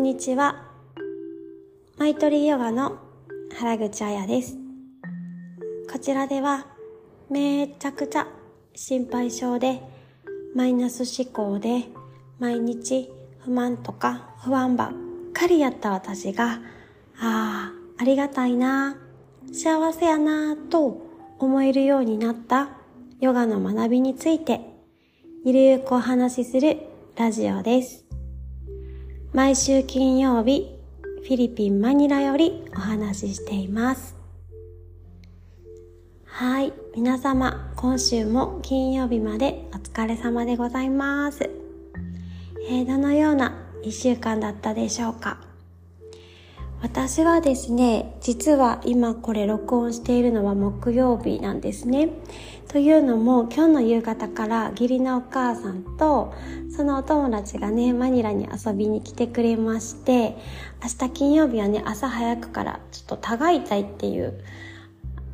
んにちは。マイトリーヨガの原口彩です。こちらでは、めちゃくちゃ心配性で、マイナス思考で、毎日不満とか不安ばっかりやった私が、ああ、ありがたいな、幸せやな、と思えるようになったヨガの学びについて、ゆるーくお話しするラジオです。毎週金曜日、フィリピン・マニラよりお話ししています。はい、皆様、今週も金曜日までお疲れ様でございます。えー、どのような一週間だったでしょうか？私はですね、実は今これ録音しているのは木曜日なんですね。というのも今日の夕方から義理のお母さんとそのお友達がねマニラに遊びに来てくれまして明日金曜日はね朝早くからちょっとたがいたいっていう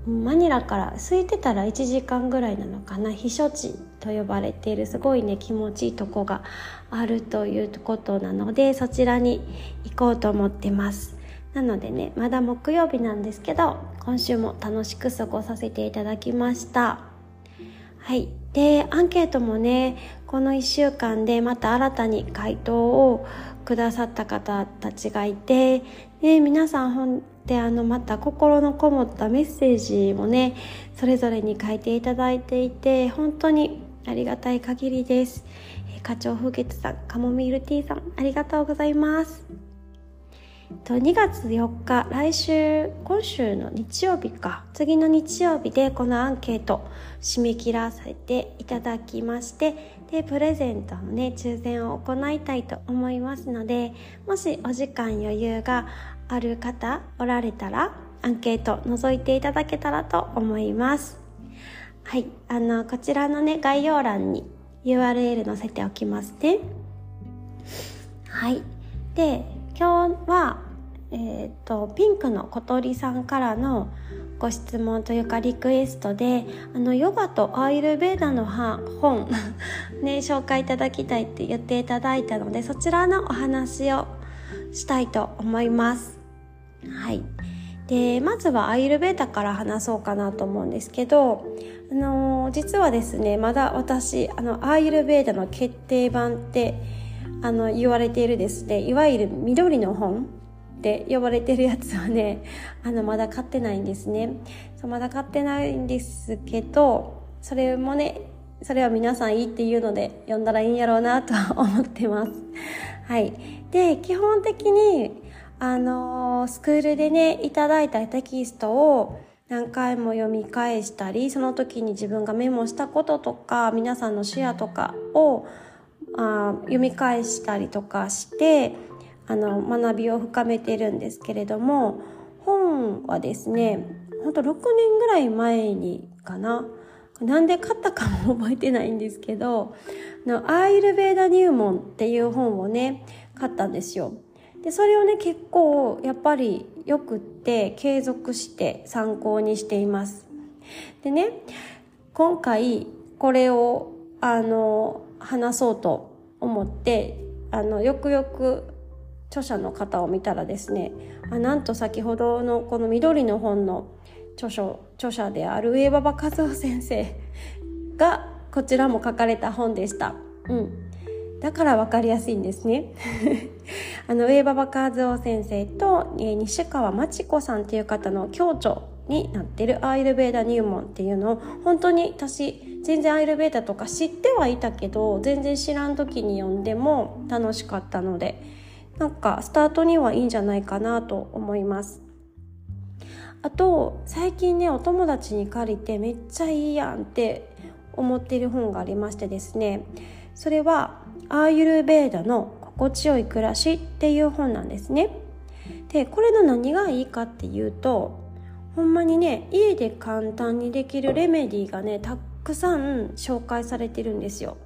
マニラから空いてたら1時間ぐらいなのかな避暑地と呼ばれているすごいね気持ちいいとこがあるということなのでそちらに行こうと思ってますなのでねまだ木曜日なんですけど今週も楽しく過ごさせていただきましたはい。で、アンケートもね、この1週間でまた新たに回答をくださった方たちがいて、ね、皆さん本であのまた心のこもったメッセージもね、それぞれに書いていただいていて、本当にありがたい限りです。課長風月さん、カモミールティーさん、ありがとうございます。と2月4日来週今週の日曜日か。次の日曜日でこのアンケート締め切らせていただきましてでプレゼントのね抽選を行いたいと思いますのでもしお時間余裕がある方おられたらアンケート覗いていただけたらと思います。はい。あのこちらのね概要欄に URL 載せておきますね。はい。で今日は、えーと、ピンクの小鳥さんからのご質問というかリクエストであのヨガとアイルベーダの本ね紹介いただきたいって言っていただいたのでそちらのお話をしたいと思います。はい。でまずはアイルベーダから話そうかなと思うんですけどあのー、実はですねまだ私あのアイルベーダの決定版ってあの言われているですねいわゆる緑の本って呼ばれてるやつはね あのまだ買ってないんですね。そうまだ買ってないんですけどそれもねそれは皆さんいいっていうので読んだらいいんやろうなとは思ってます。はい。で基本的にあのスクールでねいただいたテキストを何回も読み返したりその時に自分がメモしたこととか皆さんのシェアとかをあ読み返したりとかしてあの学びを深めてるんですけれども本はですねほんと6年ぐらい前にかななんで買ったかも覚えてないんですけどのアイルベーダ入門っていう本をね買ったんですよ。でそれをね結構やっぱりよくって継続して参考にしています。でね今回これをあの話そうと思ってあのよくよく著者の方を見たらですねあなんと先ほどのこの緑の本の著書著者である上馬場和夫先生 がこちらも書かれた本でした。うんだから分かりやすいんですね。あの上馬場和夫先生と、え、西川真知子さんっていう方の共著になってるアイルベーダ入門っていうのを本当に私全然アイルベーダとか知ってはいたけど全然知らん時に読んでも楽しかったのでなんかスタートにはいいんじゃないかなと思います。あと最近ねお友達に借りてめっちゃいいやんって思ってる本がありましてですね。それはアーユルベーダの心地よい暮らしっていう本なんですね。でこれの何がいいかっていうとほんまにね家で簡単にできるレメディーがねたくさん紹介されてるんですよ。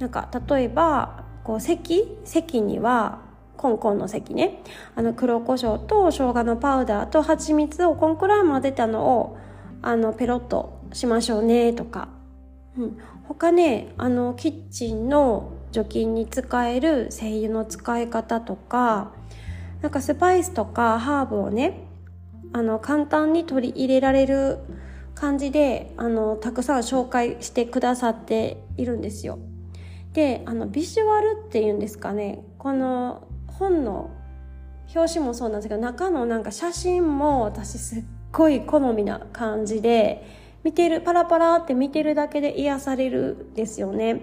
なんか例えばこう席席にはコンコンの席ね。あの黒胡椒と生姜のパウダーと蜂蜜をこんくらい混ぜたのをあのペロッとしましょうねとか、うん、他ねあのキッチンの除菌に使える精油の使い方とかなんかスパイスとかハーブをねあの簡単に取り入れられる感じであのたくさん紹介してくださっているんですよ。であのビジュアルっていうんですかね。この本の表紙もそうなんですけど中のなんか写真も私すっごい好みな感じで見てるパラパラって見てるだけで癒されるですよね。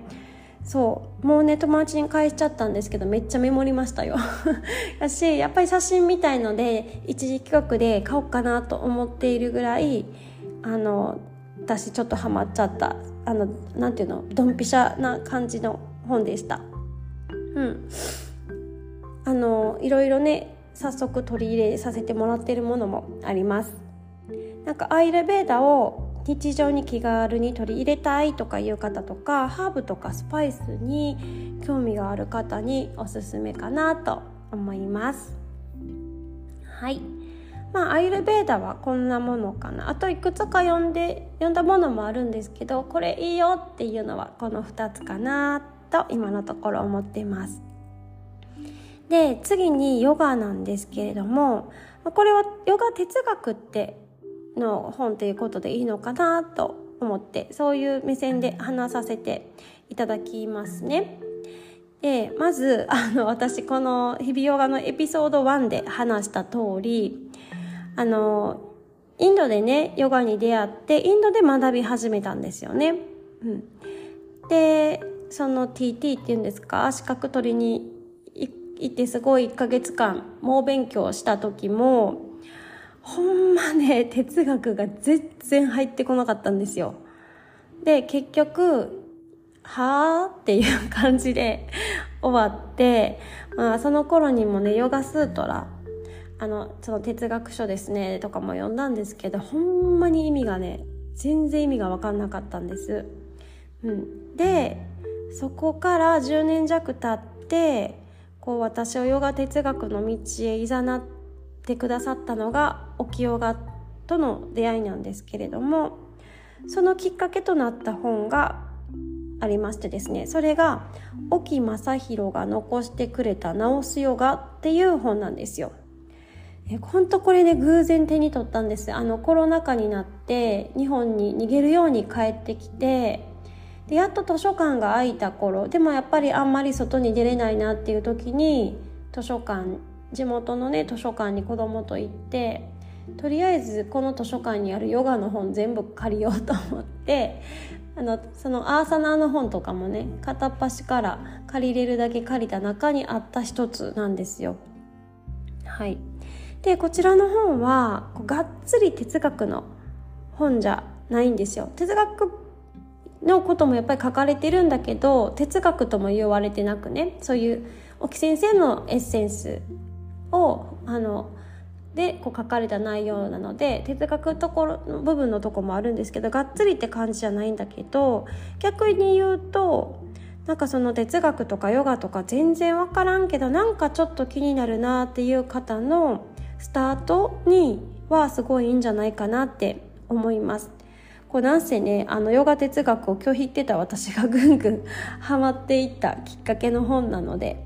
そう。もうね友達に返しちゃったんですけどめっちゃメモりましたよ。やしやっぱり写真みたいので一時企画で買おうかなと思っているぐらいあの私ちょっとハマっちゃったあのなんていうのドンピシャな感じの本でした。うん。あのいろいろね早速取り入れさせてもらってるものもあります。なんかアイルベーダを日常に気軽に取り入れたいとかいう方とかハーブとかスパイスに興味がある方におすすめかなと思います。はい。まあアイルベーダはこんなものかなあといくつか読んで読んだものもあるんですけどこれいいよっていうのはこの2つかなと今のところ思っていますで次にヨガなんですけれどもこれはヨガ哲学っての本ということでいいのかなと思ってそういう目線で話させていただきますね。でまずあの私この日々ヨガのエピソード1で話した通りあのインドでねヨガに出会ってインドで学び始めたんですよね。うん、でその TT っていうんですか資格取りに行ってすごい1ヶ月間猛勉強した時もほんまね哲学が全然入ってこなかったんですよで結局はあっていう感じで終わって、まあ、その頃にもねヨガスートラあのその哲学書ですねとかも読んだんですけどほんまに意味がね全然意味が分かんなかったんです、うん、でそこから10年弱経ってこう私をヨガ哲学の道へいざなってくださったのが沖ヨガとの出会いなんですけれどもそのきっかけとなった本がありましてですねそれが沖正弘が残してくれた「直すヨガ」っていう本なんですよ。え本当これね偶然手に取ったんです。あのコロナ禍になって日本に逃げるように帰ってきてでやっと図書館が開いた頃。でもやっぱりあんまり外に出れないなっていう時に図書館地元のね図書館に子供と行ってとりあえずこの図書館にあるヨガの本全部借りようと思ってあのそのアーサナーの本とかもね片っ端から借りれるだけ借りた中にあった一つなんですよ。はい、でこちらの本はがっつり哲学の本じゃないんですよ。哲学のこともやっぱり書かれてるんだけど哲学とも言われてなくねそういう沖先生のエッセンスをあのでこう書かれた内容なので哲学ところの部分のとこもあるんですけどがっつりって感じじゃないんだけど逆に言うとなんかその哲学とかヨガとか全然分からんけどなんかちょっと気になるなっていう方のスタートにはすごいいいんじゃないかなって思います。こうなんせねあのヨガ哲学を拒否ってた私がぐんぐん ハマっていったきっかけの本なので、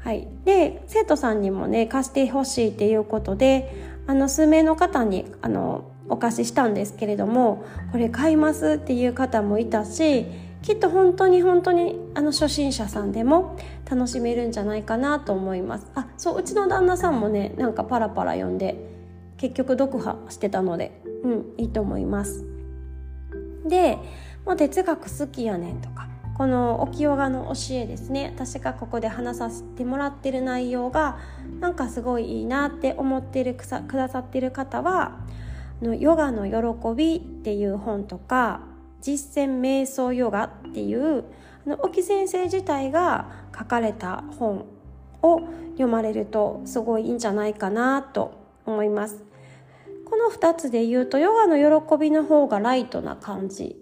はい、で生徒さんにもね貸してほしいっていうことであの数名の方にあのお貸ししたんですけれどもこれ買いますっていう方もいたしきっと本当に本当にあの初心者さんでも楽しめるんじゃないかなと思います。あそううちの旦那さんもねなんかパラパラ読んで結局読破してたのでうんいいと思います。でもう哲学好きやねんとかこの沖ヨガの教えですね。私がここで話させてもらってる内容がなんかすごいいいなって思ってるくさくださってる方は「のヨガの喜び」っていう本とか「実践瞑想ヨガ」っていうあの沖先生自体が書かれた本を読まれるとすごいいいんじゃないかなと思います。この2つで言うとヨガの喜びの方がライトな感じ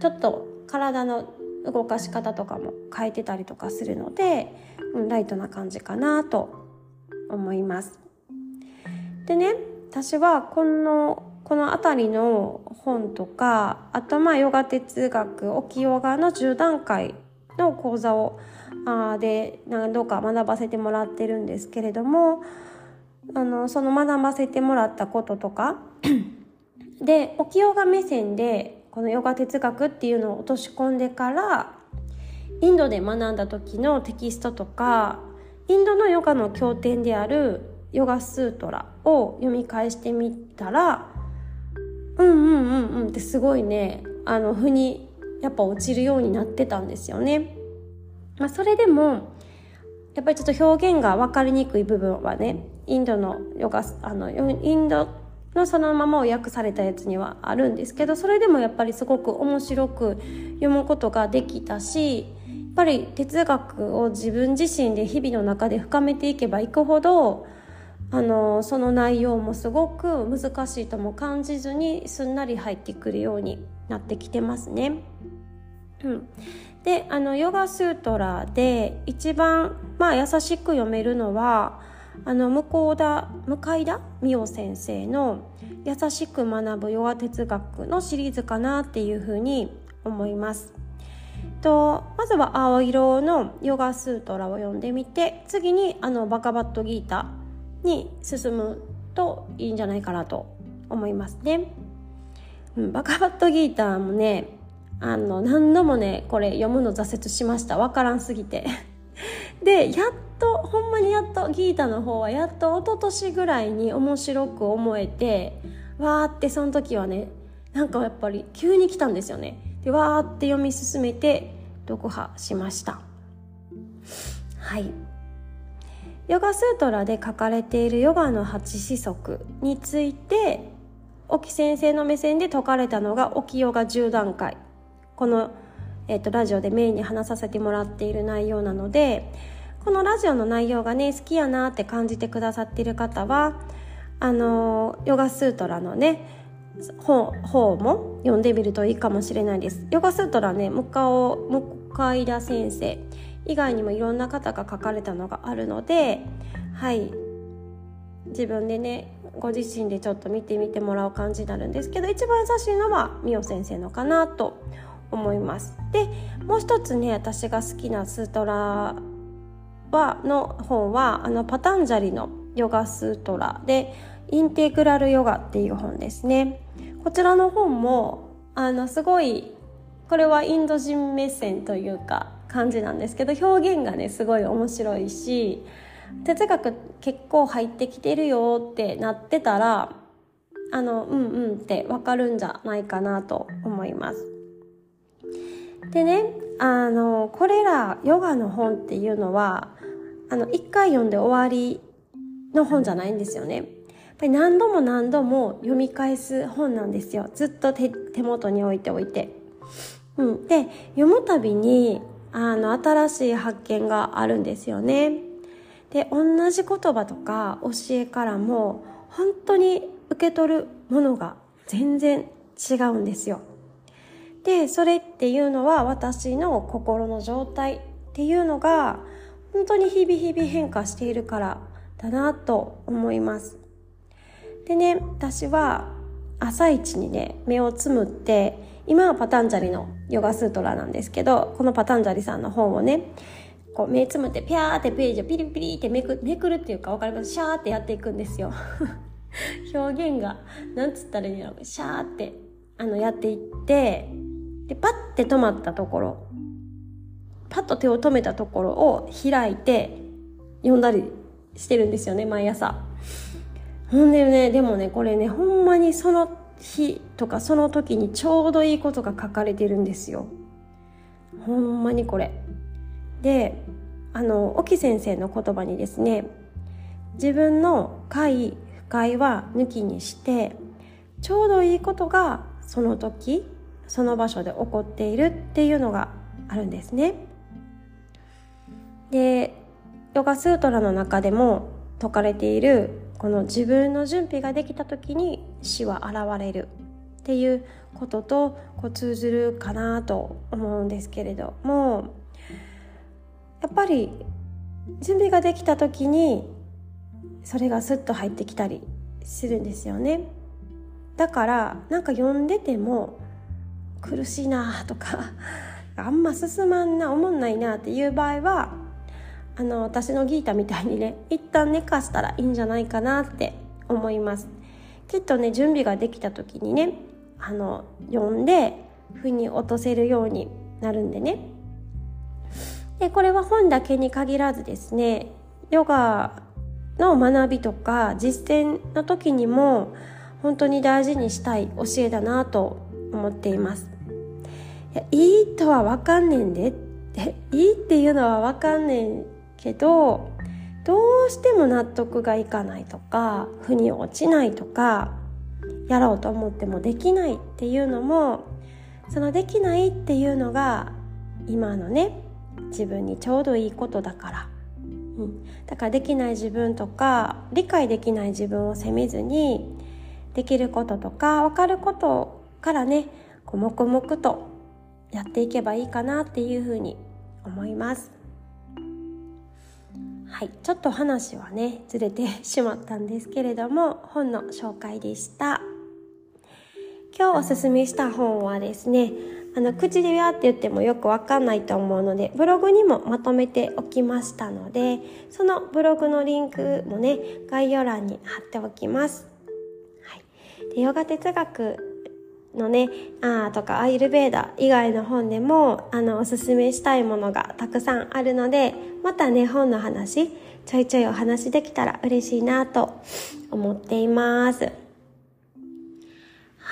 ちょっと体の動かし方とかも変えてたりとかするので、ライトな感じかなと思いますでね私はこのこの辺りの本とかあとまあヨガ哲学沖ヨガの10段階の講座をあで何度か学ばせてもらってるんですけれどもあのその学ばせてもらったこととか で沖ヨガ目線でこのヨガ哲学っていうのを落とし込んでからインドで学んだ時のテキストとかインドのヨガの経典であるヨガスートラを読み返してみたらうんうんうんうんってすごいねあの腑にやっぱ落ちるようになってたんですよね。まあ、それでもやっぱりちょっと表現が分かりにくい部分はねインドのヨガあのインドのそのままを訳されたやつにはあるんですけどそれでもやっぱりすごく面白く読むことができたしやっぱり哲学を自分自身で日々の中で深めていけばいくほどあのその内容もすごく難しいとも感じずにすんなり入ってくるようになってきてますね。うん、であのヨガスートラで一番、まあ、優しく読めるのはあの向田向田美桜先生の「優しく学ぶヨガ哲学」のシリーズかなっていうふうに思います。とまずは青色のヨガスートラを読んでみて次にあのバカバットギータに進むといいんじゃないかなと思いますね。うん、バカバットギーターもねあの何度もねこれ読むの挫折しました。わからんすぎて。でやっとほんまにやっとギータの方はやっと一昨年ぐらいに面白く思えてわーってその時はねなんかやっぱり急に来たんですよね。でわーって読み進めて読破しました。はい。ヨガスートラで書かれているヨガの八子則について沖先生の目線で説かれたのが沖ヨガ10段階この、えーと、ラジオでメインに話させてもらっている内容なのでこのラジオの内容がね好きやなって感じてくださっている方はあのヨガスートラのね本も読んでみるといいかもしれないです。ヨガスートラね向向田先生以外にもいろんな方が書かれたのがあるのではい自分でねご自身でちょっと見てみてもらう感じになるんですけど一番優しいのはみお先生のかなと思います。でもう一つね私が好きなスートラはの本はあのパタンジャリのヨガスートラでインテグラルヨガっていう本ですね。こちらの本もあのすごいこれはインド人目線というか感じなんですけど表現がねすごい面白いし哲学結構入ってきてるよってなってたらあのうんうんってわかるんじゃないかなと思います。でねあのこれらヨガの本っていうのはあの一回読んで終わりの本じゃないんですよね。やっぱり何度も何度も読み返す本なんですよ。ずっと手元に置いておいて。うん、で読むたびにあの新しい発見があるんですよね。で同じ言葉とか教えからも本当に受け取るものが全然違うんですよ。でそれっていうのは私の心の状態っていうのが本当に日々日々変化しているからだなと思います。でね私は朝一にね目をつむって今はパタンジャリのヨガスートラなんですけどこのパタンジャリさんの本をねこう目つむってピャーってページをピリピリってめくめくるっていうか分かります？シャーってやっていくんですよ。表現がなんつったらいいんやろう。シャーってあのやっていってでパッて止まったところ。パッと手を止めたところを開いて読んだりしてるんですよね毎朝。ほんでねでもねこれねほんまにその日とかその時にちょうどいいことが書かれてるんですよ。ほんまにこれ。であの沖先生の言葉にですね自分の快不快は抜きにしてちょうどいいことがその時その場所で起こっているっていうのがあるんですね。でヨガスートラの中でも説かれているこの自分の準備ができた時に死は現れるっていうこととこう通ずるかなと思うんですけれどもやっぱり準備ができた時にそれがスッと入ってきたりするんですよね。だからなんか読んでても苦しいなとか あんま進まんな思んないなっていう場合はあの私のギータみたいにね一旦寝かしたらいいんじゃないかなって思いますきっとね準備ができた時にねあの読んで腑に落とせるようになるんでね。でこれは本だけに限らずですねヨガの学びとか実践の時にも本当に大事にしたい教えだなと思っています。いいいとは分かんねんで。っ ていいっていうのは分かんねんけどどうしても納得がいかないとか腑に落ちないとかやろうと思ってもできないっていうのもそのできないっていうのが今のね自分にちょうどいいことだから、うん、だからできない自分とか理解できない自分を責めずにできることとか分かることからねこう黙々とやっていけばいいかなっていうふうに思います。はい。ちょっと話はねずれてしまったんですけれども本の紹介でした。今日おすすめした本はですねあの口でやって言ってもよくわかんないと思うのでブログにもまとめておきましたのでそのブログのリンクもね概要欄に貼っておきます、はい、でヨガ哲学のねあとかアイルベーダ以外の本でもあのおすすめしたいものがたくさんあるのでまたね本の話ちょいちょいお話できたら嬉しいなと思っています。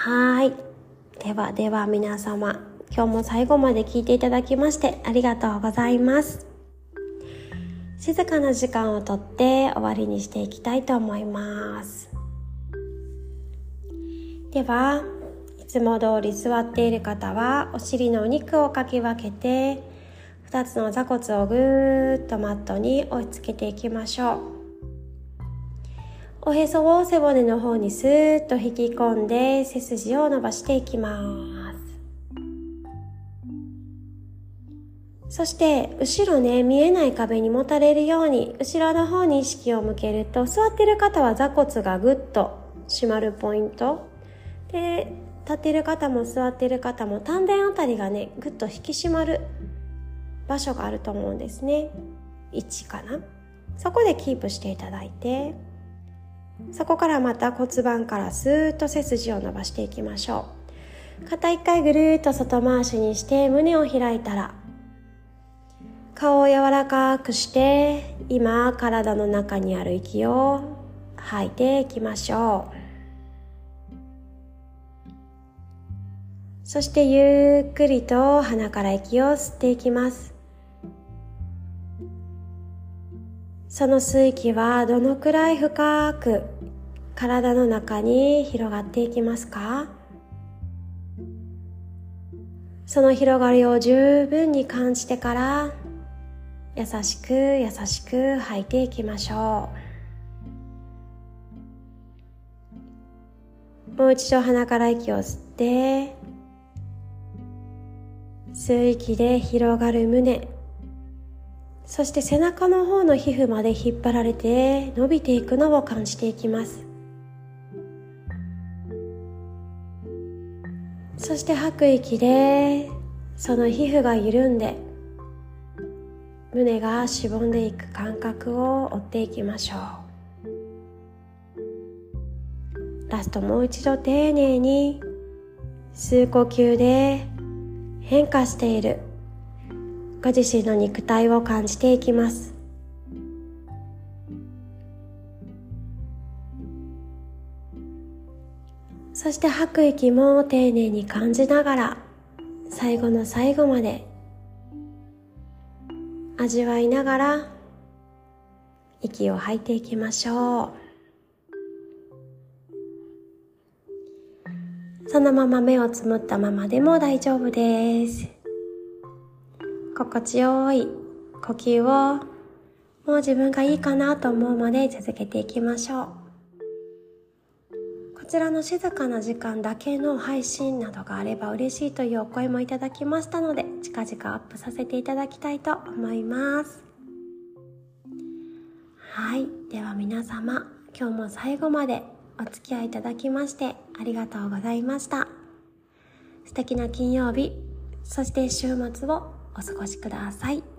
はい。ではでは皆様今日も最後まで聞いていただきましてありがとうございます。静かな時間をとって終わりにしていきたいと思います。ではいつも通り座っている方はお尻のお肉をかき分けて2つの座骨をぐーっとマットに押し付けていきましょう。おへそを背骨の方にスーッと引き込んで背筋を伸ばしていきます。そして後ろね見えない壁にもたれるように後ろの方に意識を向けると座ってる方は座骨がぐっと締まるポイント。で立ってる方も座ってる方も丹田あたりがねぐっと引き締まる場所があると思うんですね。1かな。そこでキープしていただいて。そこからまた骨盤からスーッと背筋を伸ばしていきましょう。肩一回ぐるっと外回しにして胸を開いたら顔を柔らかくして今体の中にある息を吐いていきましょう。そしてゆっくりと鼻から息を吸っていきます。その吸う息はどのくらい深く体の中に広がっていきますか？その広がりを十分に感じてから優しく優しく吐いていきましょう。もう一度鼻から息を吸って吸う息で広がる胸。そして背中の方の皮膚まで引っ張られて伸びていくのを感じていきます。そして吐く息でその皮膚が緩んで胸がしぼんでいく感覚を追っていきましょう。ラストもう一度丁寧に吸う呼吸で変化している。ご自身の肉体を感じていきますそして吐く息も丁寧に感じながら最後の最後まで味わいながら息を吐いていきましょうそのまま目をつむったままでも大丈夫です。心地よい呼吸をもう自分がいいかなと思うまで続けていきましょう。こちらの静かな時間だけの配信などがあれば嬉しいというお声もいただきましたので、近々アップさせていただきたいと思います。はい。では皆様、今日も最後までお付き合いいただきましてありがとうございました。素敵な金曜日、そして週末をお過ごしください。